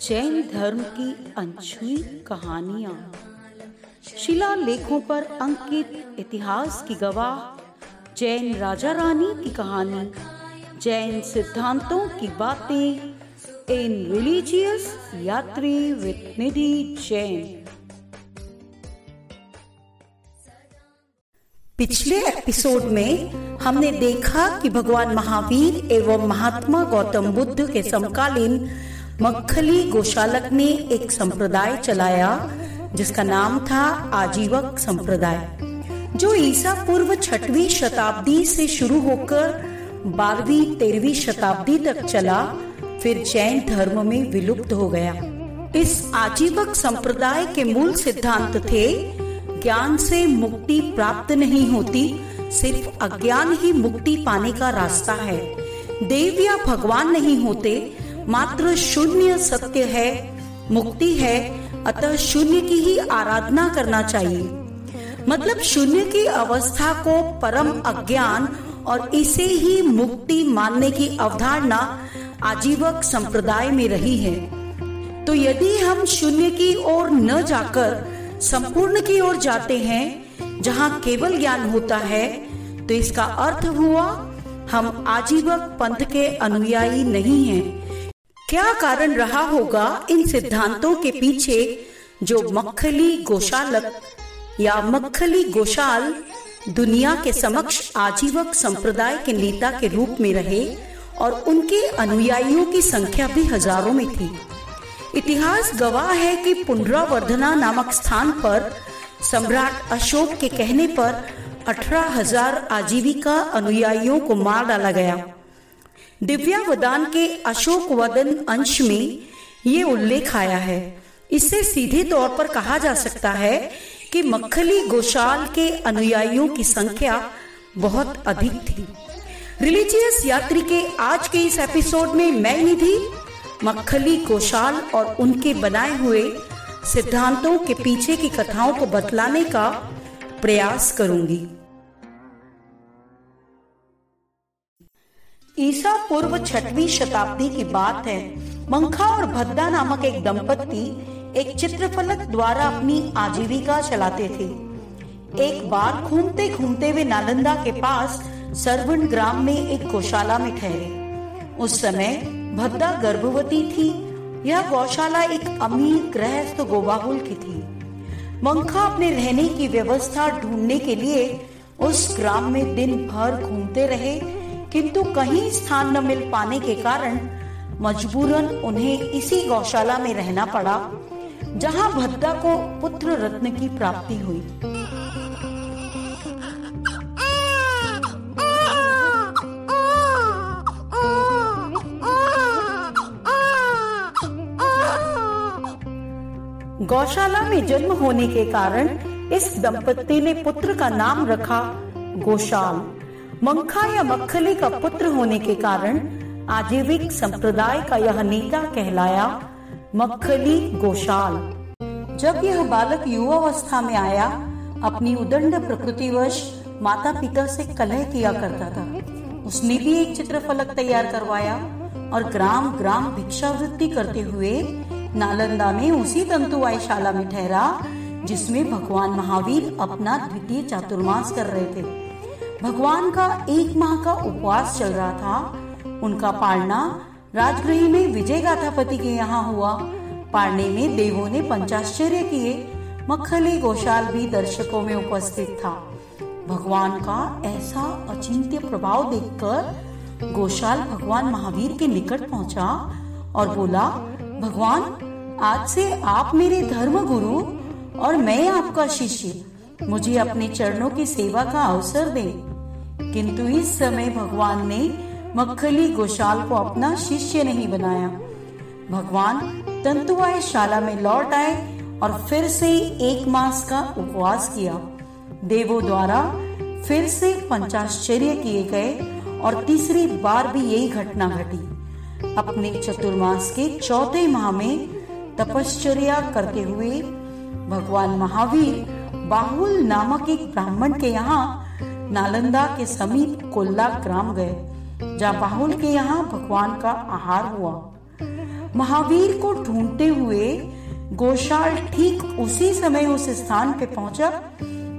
जैन धर्म की अनछुई कहानियाँ। शिला लेखों पर अंकित इतिहास की गवाह, जैन राजा रानी की कहानी, जैन सिद्धांतों की बातें, इन रिलीजियस यात्री विद निधि जैन। पिछले एपिसोड में हमने देखा कि भगवान महावीर एवं महात्मा गौतम बुद्ध के समकालीन मक्खली गोशालक ने एक संप्रदाय चलाया, जिसका नाम था आजीवक संप्रदाय, जो ईसा पूर्व छठवीं शताब्दी से शुरू होकर बारहवीं, तेरहवीं शताब्दी तक चला, फिर जैन धर्म में विलुप्त हो गया। इस आजीवक संप्रदाय के मूल सिद्धांत थे, ज्ञान से मुक्ति प्राप्त नहीं होती, सिर्फ़ अज्ञान ही मुक्ति पाने का रास्ता है। देव या भगवान नहीं होते मात्र शून्य सत्य है, मुक्ति है, अतः शून्य की ही आराधना करना चाहिए मतलब शून्य की अवस्था को परम अज्ञान और इसे ही मुक्ति मानने की अवधारणा आजीवक संप्रदाय में रही है तो यदि हम शून्य की ओर न जाकर संपूर्ण की ओर जाते हैं, जहाँ केवल ज्ञान होता है तो इसका अर्थ हुआ, हम आजीवक पंथ के अनुयायी नहीं हैं। क्या कारण रहा होगा इन सिद्धांतों के पीछे जो मक्खली गोशालक या मक्खली गोशाल दुनिया के समक्ष आजीवक संप्रदाय के नेता के रूप में रहे और उनके अनुयायियों की संख्या भी हज़ारों में थी। इतिहास गवाह है कि पुनरावर्धना नामक स्थान पर सम्राट अशोक के कहने पर अठारह हज़ार आजीविका अनुयायियों को मार डाला गया। दिव्यावदान के अशोक वदन अंश में ये उल्लेख आया है। इससे सीधे तौर पर कहा जा सकता है कि मक्खली गोशाल के अनुयायियों की संख्या बहुत अधिक थी। रिलीजियस यात्री के आज के इस एपिसोड में मैं निधि मक्खली गोशाल और उनके बनाए हुए सिद्धांतों के पीछे की कथाओं को बतलाने का प्रयास करूँगी। ईसा पूर्व छठवीं शताब्दी की बात है। मंखा और भद्दा नामक एक दंपत्ति एक चित्रफलक द्वारा अपनी आजीविका चलाते थे। एक बार घूमते घूमते वे नालंदा के पास सरवण ग्राम में एक गौशाला में ठहरे। उस समय भद्दा गर्भवती थी। यह गौशाला एक अमीर गृहस्थ गोबाहुल की थी। मंखा अपने रहने की व्यवस्था ढूँढने के लिए उस ग्राम में दिन भर घूमते रहे किंतु कहीं स्थान न मिल पाने के कारण मजबूरन उन्हें इसी गौशाला में रहना पड़ा, जहाँ भद्दा को पुत्र रत्न की प्राप्ति हुई। गौशाला में जन्म होने के कारण इस दंपति ने पुत्र का नाम रखा गोशाल। मंखा या मक्खली का पुत्र होने के कारण आजीविक संप्रदाय का यह नेता कहलाया मक्खली गोशाल। जब यह बालक युवावस्था में आया, अपनी उदंड प्रकृतिवश माता पिता से कलह किया करता था। उसने भी एक चित्रफलक तैयार करवाया और ग्राम ग्राम भिक्षावृत्ति करते हुए नालंदा में उसी तंतुवाई शाला में ठहरा, जिसमें भगवान महावीर अपना द्वितीय चातुर्मास कर रहे थे। भगवान का एक माह का उपवास चल रहा था। उनका पालना राजगृह में विजय गाथापति के यहाँ हुआ। पालने में देवों ने पंचाश्चर्य किए। मखली गोशाल भी दर्शकों में उपस्थित था। भगवान का ऐसा अचिंत्य प्रभाव देखकर गोशाल भगवान महावीर के निकट पहुँचा और बोला, भगवान, आज से आप मेरे धर्म गुरु और मैं आपका शिष्य। मुझे अपने चरणों की सेवा का अवसर दें। किंतु इस समय भगवान ने मक्खली गोशाल को अपना शिष्य नहीं बनाया। भगवान तंतुआय शाला में लौट आए और फिर से एक मास का उपवास किया। देवों द्वारा फिर से पंचाश्चर्य किए गए और तीसरी बार भी यही घटना घटी। अपने चतुर्मास के चौथे माह में तपश्चर्या करते हुए भगवान महावीर बाहुल नामक एक ब्राह्मण के यहाँ नालंदा के समीप कोल्ला ग्राम गए, जहाँ बाहुल के यहाँ भगवान का आहार हुआ। महावीर को ढूंढते हुए गोशाल ठीक उसी समय उस स्थान पे पहुँचा,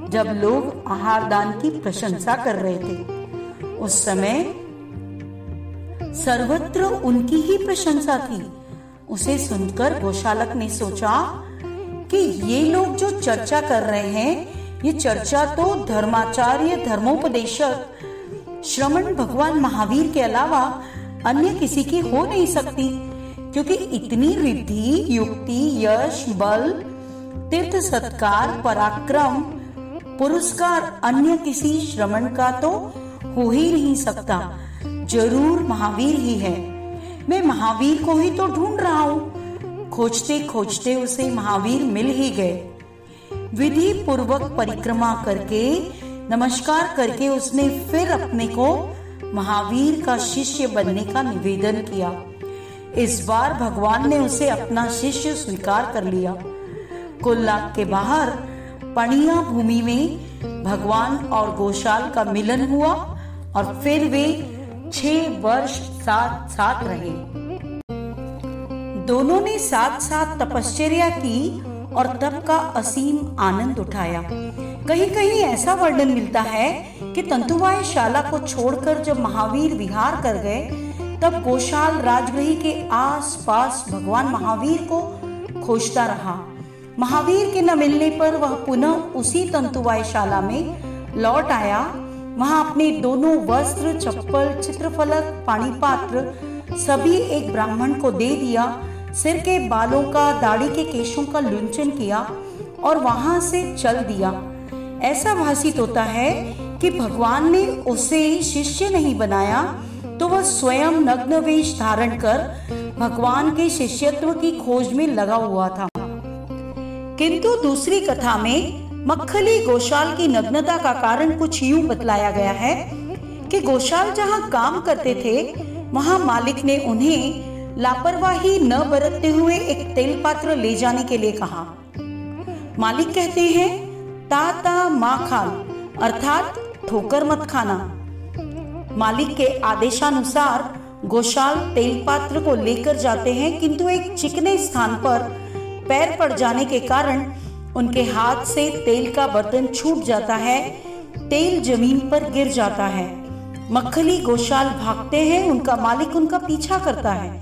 जब लोग आहार दान की प्रशंसा कर रहे थे। उस समय सर्वत्र उनकी ही प्रशंसा थी। उसे सुनकर गोशालक ने सोचा कि ये लोग जो चर्चा कर रहे हैं ये चर्चा तो धर्माचार्य, धर्मोपदेशक, श्रमण भगवान महावीर के अलावा अन्य किसी की हो नहीं सकती, क्योंकि इतनी रिद्धि, युक्ति, यश, बल, तीर्थ सत्कार, पराक्रम, पुरस्कार अन्य किसी श्रमण का तो हो ही नहीं सकता। ज़रूर महावीर ही है। मैं महावीर को ही तो ढूंढ रहा हूँ। खोजते खोजते उसे महावीर मिल ही गए। विधि पूर्वक परिक्रमा करके, नमस्कार करके उसने फिर अपने को महावीर का शिष्य बनने का निवेदन किया। इस बार भगवान ने उसे अपना शिष्य स्वीकार कर लिया। कुल्लाक के बाहर, पणिया भूमि में भगवान और गोशाल का मिलन हुआ और फिर वे छह वर्ष साथ साथ रहे। दोनों ने साथ साथ तपश्चर्या की और तप का असीम आनंद उठाया। कहीं कहीं ऐसा वर्णन मिलता है कि तंतुवाय शाला को छोड़कर जब महावीर विहार कर गए, तब गोशाल राजगृह के आस पास भगवान महावीर को खोजता रहा। महावीर के न मिलने पर वह पुनः उसी तंतुवाय शाला में लौट आया। वहाँ अपने दोनों वस्त्र, चप्पल, चित्रफलक पानी पात्र सभी एक ब्राह्मण को दे दिया सिर के बालों का, दाढ़ी के केशों का लुंचन किया और वहाँ से चल दिया। ऐसा भाषित होता है कि भगवान ने उसे शिष्य नहीं बनाया तो वह स्वयं नग्न वेश धारण कर भगवान के शिष्यत्व की खोज में लगा हुआ था। किंतु दूसरी कथा में मक्खली गोशाल की नग्नता का कारण कुछ यूँ बतलाया गया है कि गोशाल जहाँ काम करते थे, वहाँ मालिक ने उन्हें लापरवाही न बरतते हुए एक तेल पात्र ले जाने के लिए कहा। मालिक कहते हैं, ताता मा खाल, अर्थात ठोकर मत खाना। मालिक के आदेशानुसार गोशाल तेल पात्र को लेकर जाते हैं, किंतु एक चिकने स्थान पर पैर पड़ जाने के कारण उनके हाथ से तेल का बर्तन छूट जाता है, तेल ज़मीन पर गिर जाता है। मक्खली गोशाल भागते हैं, उनका मालिक उनका पीछा करता है।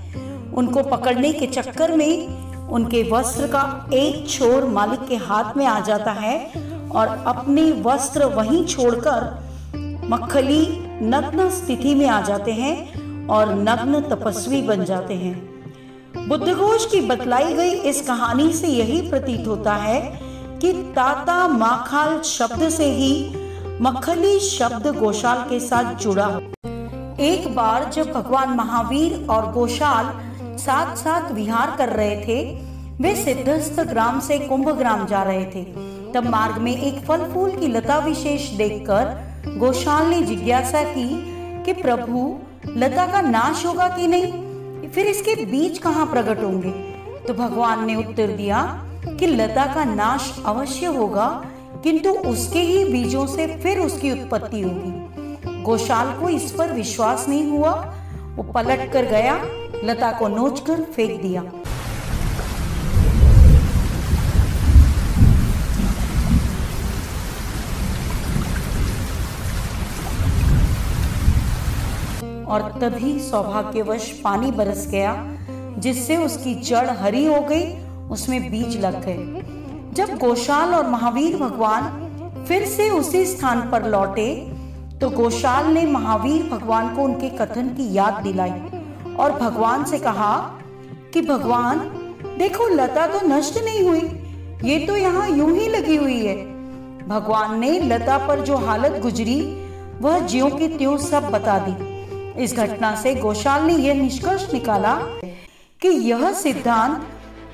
उनको पकड़ने के चक्कर में उनके वस्त्र का एक छोर मालिक के हाथ में आ जाता है और अपने वस्त्र वहीं छोड़कर मक्खली नग्न स्थिति में आ जाते हैं और नग्न तपस्वी बन जाते हैं। बुद्धघोष की बतलाई गई इस कहानी से यही प्रतीत होता है कि ताता माखाल शब्द से ही मखली शब्द गोशाल के साथ जुड़ा एक बार जब भगवान महावीर और गोशाल साथ साथ विहार कर रहे थे। वे सिद्धस्थ ग्राम से कुंभ ग्राम जा रहे थे। तब मार्ग में एक फल फूल की लता विशेष देखकर गोशाल ने जिज्ञासा की कि, प्रभु, लता का नाश होगा कि नहीं? फिर इसके बीज कहाँ प्रकट होंगे? तो भगवान ने उत्तर दिया कि, लता का नाश अवश्य होगा, किंतु उसके ही बीजों से फिर उसकी उत्पत्ति होगी। गोशाल को इस पर विश्वास नहीं हुआ। वो पलट कर गया, लता को नोच कर फेंक दिया। और तभी सौभाग्यवश पानी बरस गया, जिससे उसकी जड़ हरी हो गई, उसमें बीज लग गए। जब गोशाल और महावीर भगवान फिर से उसी स्थान पर लौटे तो गोशाल ने महावीर भगवान को उनके कथन की याद दिलाई और भगवान से कहा कि भगवान, देखो, लता तो नष्ट नहीं हुई। ये तो यहाँ यूँ ही लगी हुई है। भगवान ने लता पर जो हालत गुजरी, वह ज्यो की त्यों सब बता दी। इस घटना से गोशाल ने यह निष्कर्ष निकाला कि यह सिद्धांत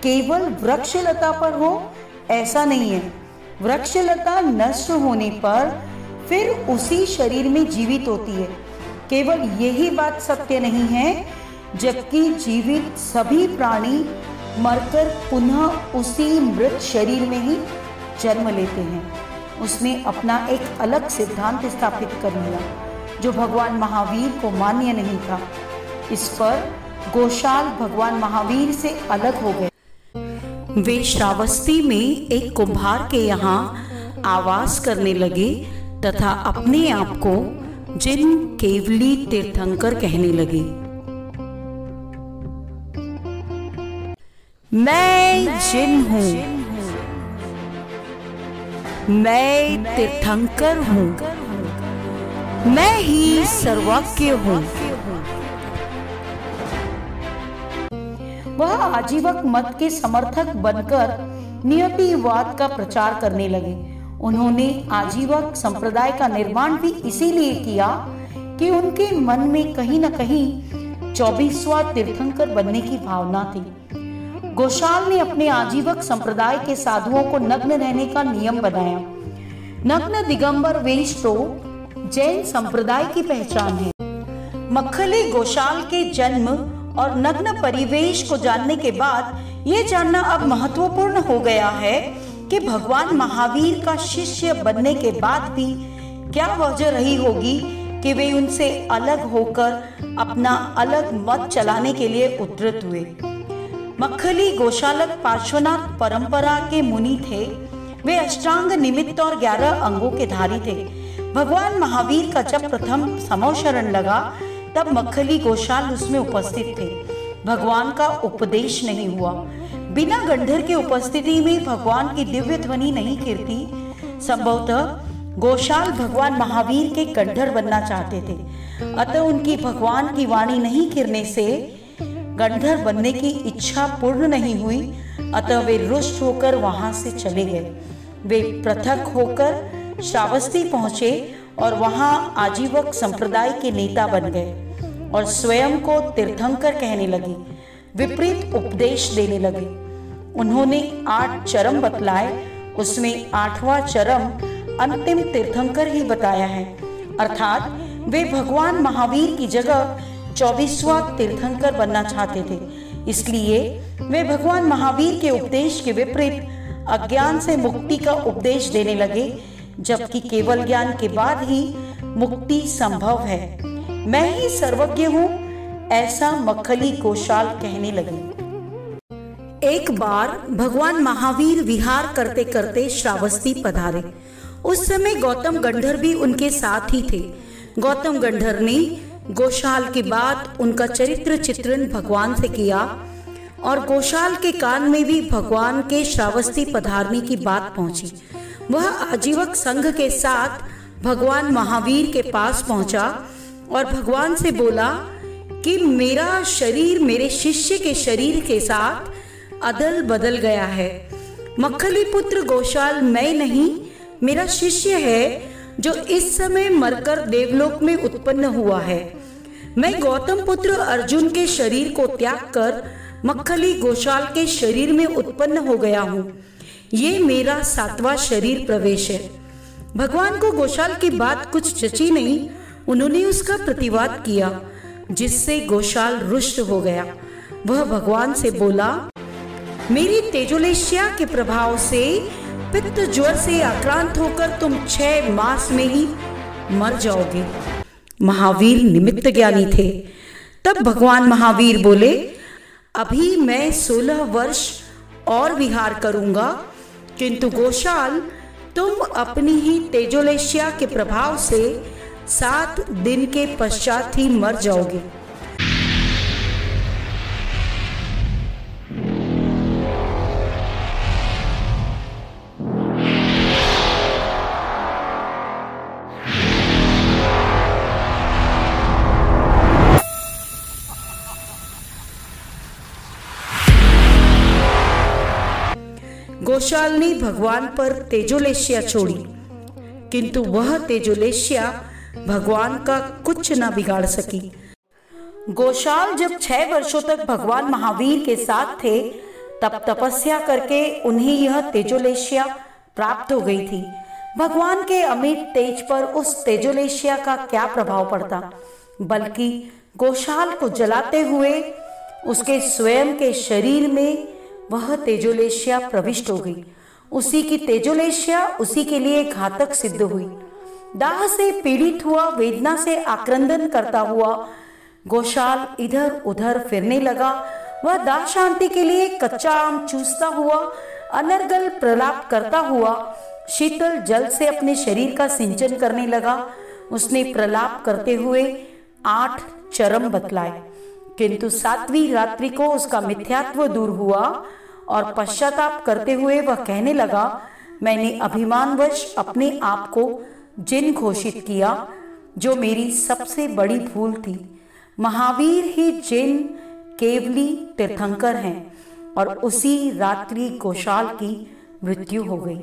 केवल वृक्षलता पर हो, ऐसा नहीं है। वृक्ष लता नष्ट होने पर फिर उसी शरीर में जीवित होती है। केवल यही बात सत्य नहीं है, जबकि जीवित सभी प्राणी मरकर पुनः उसी मृत शरीर में ही जन्म लेते हैं। उसने अपना एक अलग सिद्धांत स्थापित कर लिया जो भगवान महावीर को मान्य नहीं था। इस पर गोशाल भगवान महावीर से अलग हो गए। वे श्रावस्ती में एक कुम्हार के यहाँ आवास करने लगे तथा अपने आप को जिन केवली तीर्थंकर कहने लगे। मैं जिन हूँ, मैं तीर्थंकर हूँ, मैं ही सर्वज्ञ हूँ। वह आजीवक मत के समर्थक बनकर नियतिवाद का प्रचार करने लगे। उन्होंने आजीवक संप्रदाय का निर्माण भी इसीलिए किया कि उनके मन में कहीं न कहीं चौबीसवा तीर्थंकर बनने की भावना थी। गोशाल ने अपने आजीवक संप्रदाय के साधुओं को नग्न रहने का नियम बनाया। नग्न दिगंबर वेश तो जैन संप्रदाय की पहचान है। मक्खली गोशाल के जन्म और नग्न परिवेश को जानने के बाद ये जानना अब महत्वपूर्ण हो गया है कि भगवान महावीर का शिष्य बनने के बाद भी क्या वजह रही होगी कि वे उनसे अलग होकर अपना अलग मत चलाने के लिए उद्धृत हुए? मक्खली गोशालक पार्श्वनाथ परंपरा के मुनि थे। वे अष्टांग निमित्त और ग्यारह अंगों के धारी थे। भगवान महावीर का जब प्रथम समोशरण लगा, तब मक्खली गोशाल उसमें उपस्थित थे। भगवान का उपदेश नहीं हुआ। बिना गंधर के उपस्थिति में भगवान की दिव्य ध्वनि नहीं कीर्ति संभवतः गोशाल भगवान महावीर के गंधर बनना चाहते थे। अतः उनकी भगवान की वाणी नहीं गिरने से गंधर बनने की इच्छा पूर्ण नहीं हुई। अतः वे रुष्ट होकर वहाँ से चले गए। वे पृथक होकर श्रावस्ती पहुँचे और वहाँ आजीवक संप्रदाय के नेता बन गए और स्वयं को तीर्थंकर कहने लगे, विपरीत उपदेश देने लगे। उन्होंने आठ चरम बतलाए। उसमें आठवां चरम अंतिम तीर्थंकर ही बताया है। अर्थात, वे भगवान महावीर की जगह चौबीसवा तीर्थंकर बनना चाहते थे। इसलिए वे भगवान महावीर के उपदेश के विपरीत अज्ञान से मुक्ति का उपदेश देने लगे, जबकि केवल ज्ञान के बाद ही मुक्ति संभव है। मैं ही सर्वज्ञ हूँ, ऐसा मखली गोशाल कहने लगे। एक बार भगवान महावीर विहार करते करते श्रावस्ती पधारे। उस समय गौतम गंधर भी उनके साथ ही थे। गौतम गंधर ने गोशाल के बाद उनका चरित्र चित्रण भगवान से किया और गोशाल के कान में भी भगवान के श्रावस्ती पधारने की बात पहुँची। वह आजीवक संघ के साथ भगवान महावीर के पास पहुँचा और भगवान से बोला कि मेरा शरीर मेरे शिष्य के शरीर के साथ अदल बदल गया है। मक्खली पुत्र गोशाल मैं नहीं, मेरा शिष्य है जो इस समय मरकर देवलोक में उत्पन्न हुआ है। मैं गौतम पुत्र अर्जुन के शरीर को त्याग कर मक्खली गोशाल के शरीर में उत्पन्न हो गया हूँ। ये मेरा सातवां शरीर प्रवेश है। भगवान को गोशाल की बात कुछ जची नहीं, उन्होंने उसका प्रतिवाद किया, जिससे गोशाल रुष्ट हो गया। वह भगवान से बोला मेरी तेजोलेशिया के प्रभाव से पित्त ज्वर से आक्रांत होकर तुम छह मास में ही मर जाओगे। महावीर निमित्त ज्ञानी थे। तब भगवान महावीर बोले, अभी मैं सोलह वर्ष और विहार करूँगा। किंतु गोशाल, तुम अपनी ही तेजोलेशिया के प्रभाव से सात दिन के पश्चात ही मर जाओगे। गोशाल ने भगवान पर तेजोलेशिया छोड़ी। किंतु वह तेजोलेशिया भगवान का कुछ न बिगाड़ सकी। गोशाल जब छह वर्षों तक भगवान महावीर के साथ थे, तब तपस्या करके उन्हें यह तेजोलेशिया प्राप्त हो गई थी। भगवान के अमित तेज पर उस तेजोलेशिया का क्या प्रभाव पड़ता? बल्कि गोशाल को जलाते हुए उसके स्वयं के शरीर में वह तेजोलेशिया प्रविष्ट हो गई। उसी की तेजोलेशिया उसी के लिए घातक सिद्ध हुई। दाह से पीड़ित हुआ, वेदना से आक्रंदन करता हुआ गोशाल इधर उधर फिरने लगा। वह दाह शांति के लिए कच्चा आम चूसता हुआ, अनर्गल प्रलाप करता हुआ शीतल जल से अपने शरीर का सिंचन करने लगा। उसने प्रलाप करते हुए आठ चरम बतलाए। किंतु सातवीं रात्रि को उसका मिथ्यात्व दूर हुआ और पश्चाताप करते हुए वह कहने लगा, मैंने अभिमानवश अपने आप को जिन घोषित किया, जो मेरी सबसे बड़ी भूल थी, महावीर ही जिन केवली तीर्थंकर हैं, और उसी रात्रि गोशाल की मृत्यु हो गई।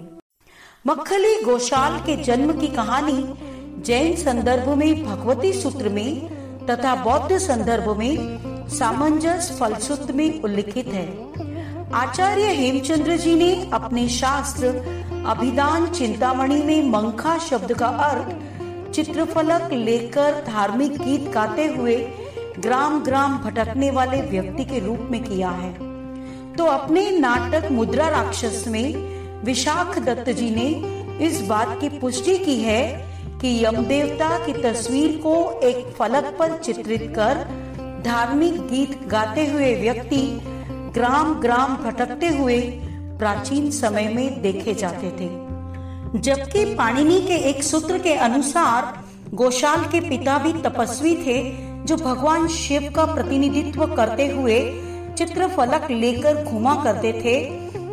मक्खली गोशाल के जन्म की कहानी जैन संदर्भ में भगवती सूत्र में तथा बौद्ध संदर्भ में सामंजस फलसूत्र में उल्लिखित है। आचार्य हेमचंद्र जी ने अपने शास्त्र अभिदान चिंतामणि में मंखा शब्द का अर्थ चित्रफलक लेकर धार्मिक गीत गाते हुए ग्राम ग्राम भटकने वाले व्यक्ति के रूप में किया है। तो अपने नाटक मुद्रा राक्षस में विशाख दत्त जी ने इस बात की पुष्टि की है कि यम देवता की तस्वीर को एक फलक पर चित्रित कर धार्मिक गीत गाते हुए व्यक्ति ग्राम ग्राम भटकते हुए प्राचीन समय में देखे जाते थे। जबकि पाणिनि के एक सूत्र के अनुसार गोशाल के पिता भी तपस्वी थे, जो भगवान शिव का प्रतिनिधित्व करते हुए चित्र फलक लेकर घुमा करते थे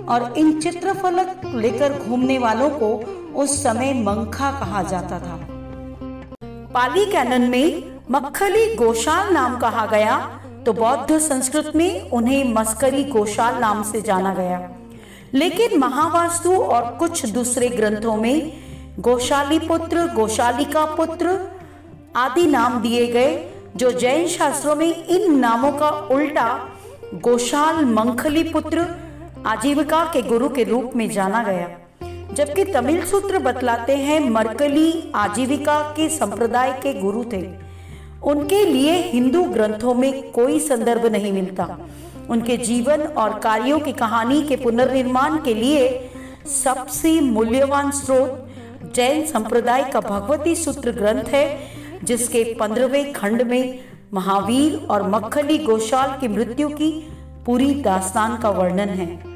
और इन चित्र फलक लेकर घूमने वालों को उस समय मंखा कहा जाता था। पाली कैनन में मक्खली गोशाल नाम कहा गया तो बौद्ध संस्कृत में उन्हें मस्करी गोशाल नाम से जाना गया। लेकिन महावास्तु और कुछ दूसरे ग्रंथों में गोशाली पुत्र, गोशालिका पुत्र आदि नाम दिए गए, जो जैन शास्त्रों में इन नामों का उल्टा गोशाल मंखली पुत्र आजीविका के गुरु के रूप में जाना गया। जबकि तमिल सूत्र बतलाते हैं मरकली आजीविका के संप्रदाय के गुरु थे। उनके लिए हिंदू ग्रंथों में कोई संदर्भ नहीं मिलता। उनके जीवन और कार्यों की कहानी के पुनर्निर्माण के लिए सबसे मूल्यवान स्रोत जैन संप्रदाय का भगवती सूत्र ग्रंथ है, जिसके पंद्रहवें खंड में महावीर और मक्खली गोशाल की मृत्यु की पूरी दास्तान का वर्णन है।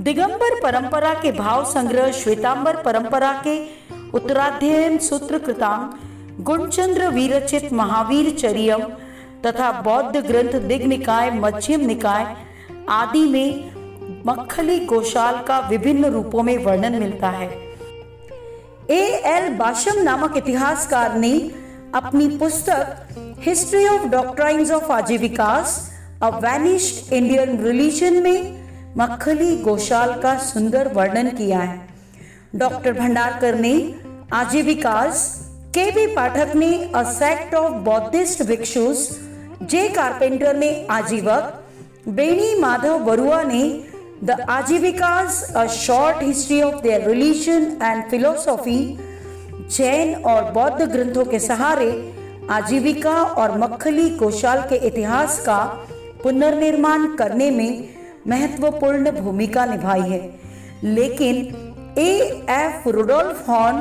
दिगंबर परंपरा के भाव संग्रह श्वेतांबर परंपरा के उत्तराध्ययन सूत्र कृतांग, गुणचंद्र विरचित महावीर चरियम तथा बौद्ध ग्रंथ दिग निकाय, मध्यम निकाय आदि में मक्खली गोशाल का विभिन्न रूपों में वर्णन मिलता है। ए एल बाशम नामक इतिहासकार ने अपनी पुस्तक history of doctrines of Ajivikas a vanished Indian religion में मक्खली गोशाल का सुंदर वर्णन किया है। डॉक्टर भंडारकर ने आजीविकास के बी पाठक ने a sect of Buddhist bhikshus J Carpenter ने आजीवक, बेनी माधव बरुआ ने the Ajivikas a short history of their religion and philosophy Jain और बौद्ध ग्रंथों के सहारे आजीविका और मक्खली गोशाल के इतिहास का पुनर्निर्माण करने में महत्वपूर्ण भूमिका निभाई है। लेकिन ए एफ़ रुडोल्फ हॉर्न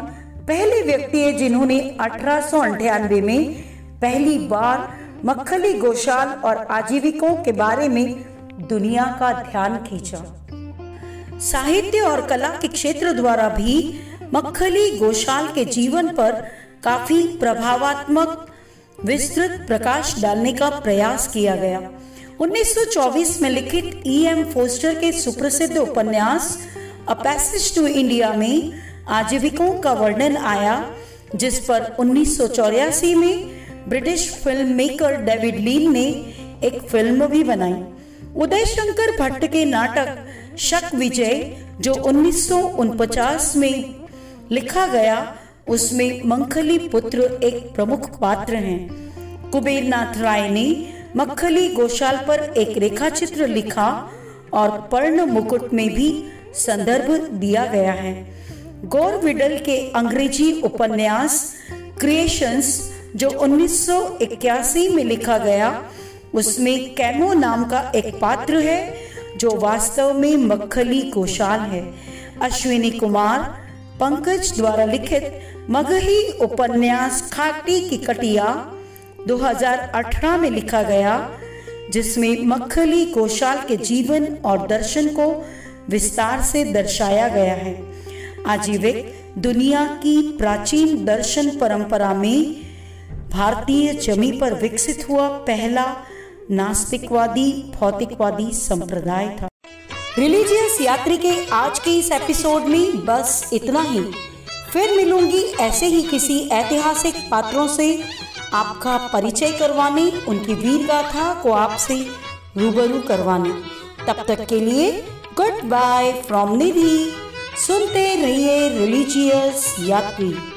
पहले व्यक्ति है जिन्होंने अठारह में पहली बार मक्खली गोशाल और आजीविकों के बारे में दुनिया का ध्यान खींचा। साहित्य और कला के क्षेत्र द्वारा भी मक्खली गोशाल के जीवन पर काफ़ी प्रभावात्मक, विस्तृत प्रकाश डालने का प्रयास किया गया। 1924 में लिखित ई एम फोस्टर के सुप्रसिद्ध उपन्यास अ पैसेज टू इंडिया में आजीविकों का वर्णन आया, जिस पर उन्नीस में British filmmaker David Lean ने एक फ़िल्म भी बनाई। उदय शंकर भट्ट के नाटक शक विजय, जो उन्नीस में लिखा गया, उसमें मंखली पुत्र एक प्रमुख पात्र हैं। कुबेरनाथ राय ने मक्खली गोशाल पर एक रेखा चित्र लिखा और पर्ण मुकुट में भी संदर्भ दिया गया है। गौर विडल के अंग्रेज़ी उपन्यास क्रिएशंस, जो 1981 में लिखा गया, उसमें कैमो नाम का एक पात्र है, जो वास्तव में मक्खली गोशाल है। अश्विनी कुमार, पंकज द्वारा लिखित मगही उपन्यास खाटी की कटिया 2018 में लिखा गया, जिसमें मक्खली गोशाल के जीवन और दर्शन को विस्तार से दर्शाया गया है। आजीविक दुनिया की प्राचीन दर्शन परंपरा में भारतीय जमी पर विकसित हुआ पहला नास्तिकवादी, भौतिकवादी संप्रदाय था। रिलीजियस यात्री के आज के इस एपिसोड में बस इतना ही। फिर मिलूँगी ऐसे ही किसी ऐतिहासिक पात्रों से। आपका परिचय करवाने, उनकी वीर गाथा को आपसे रूबरू करवाने। तब तक के लिए गुड बाय फ्रॉम निधि सुनते रहिए रिलीजियस यात्री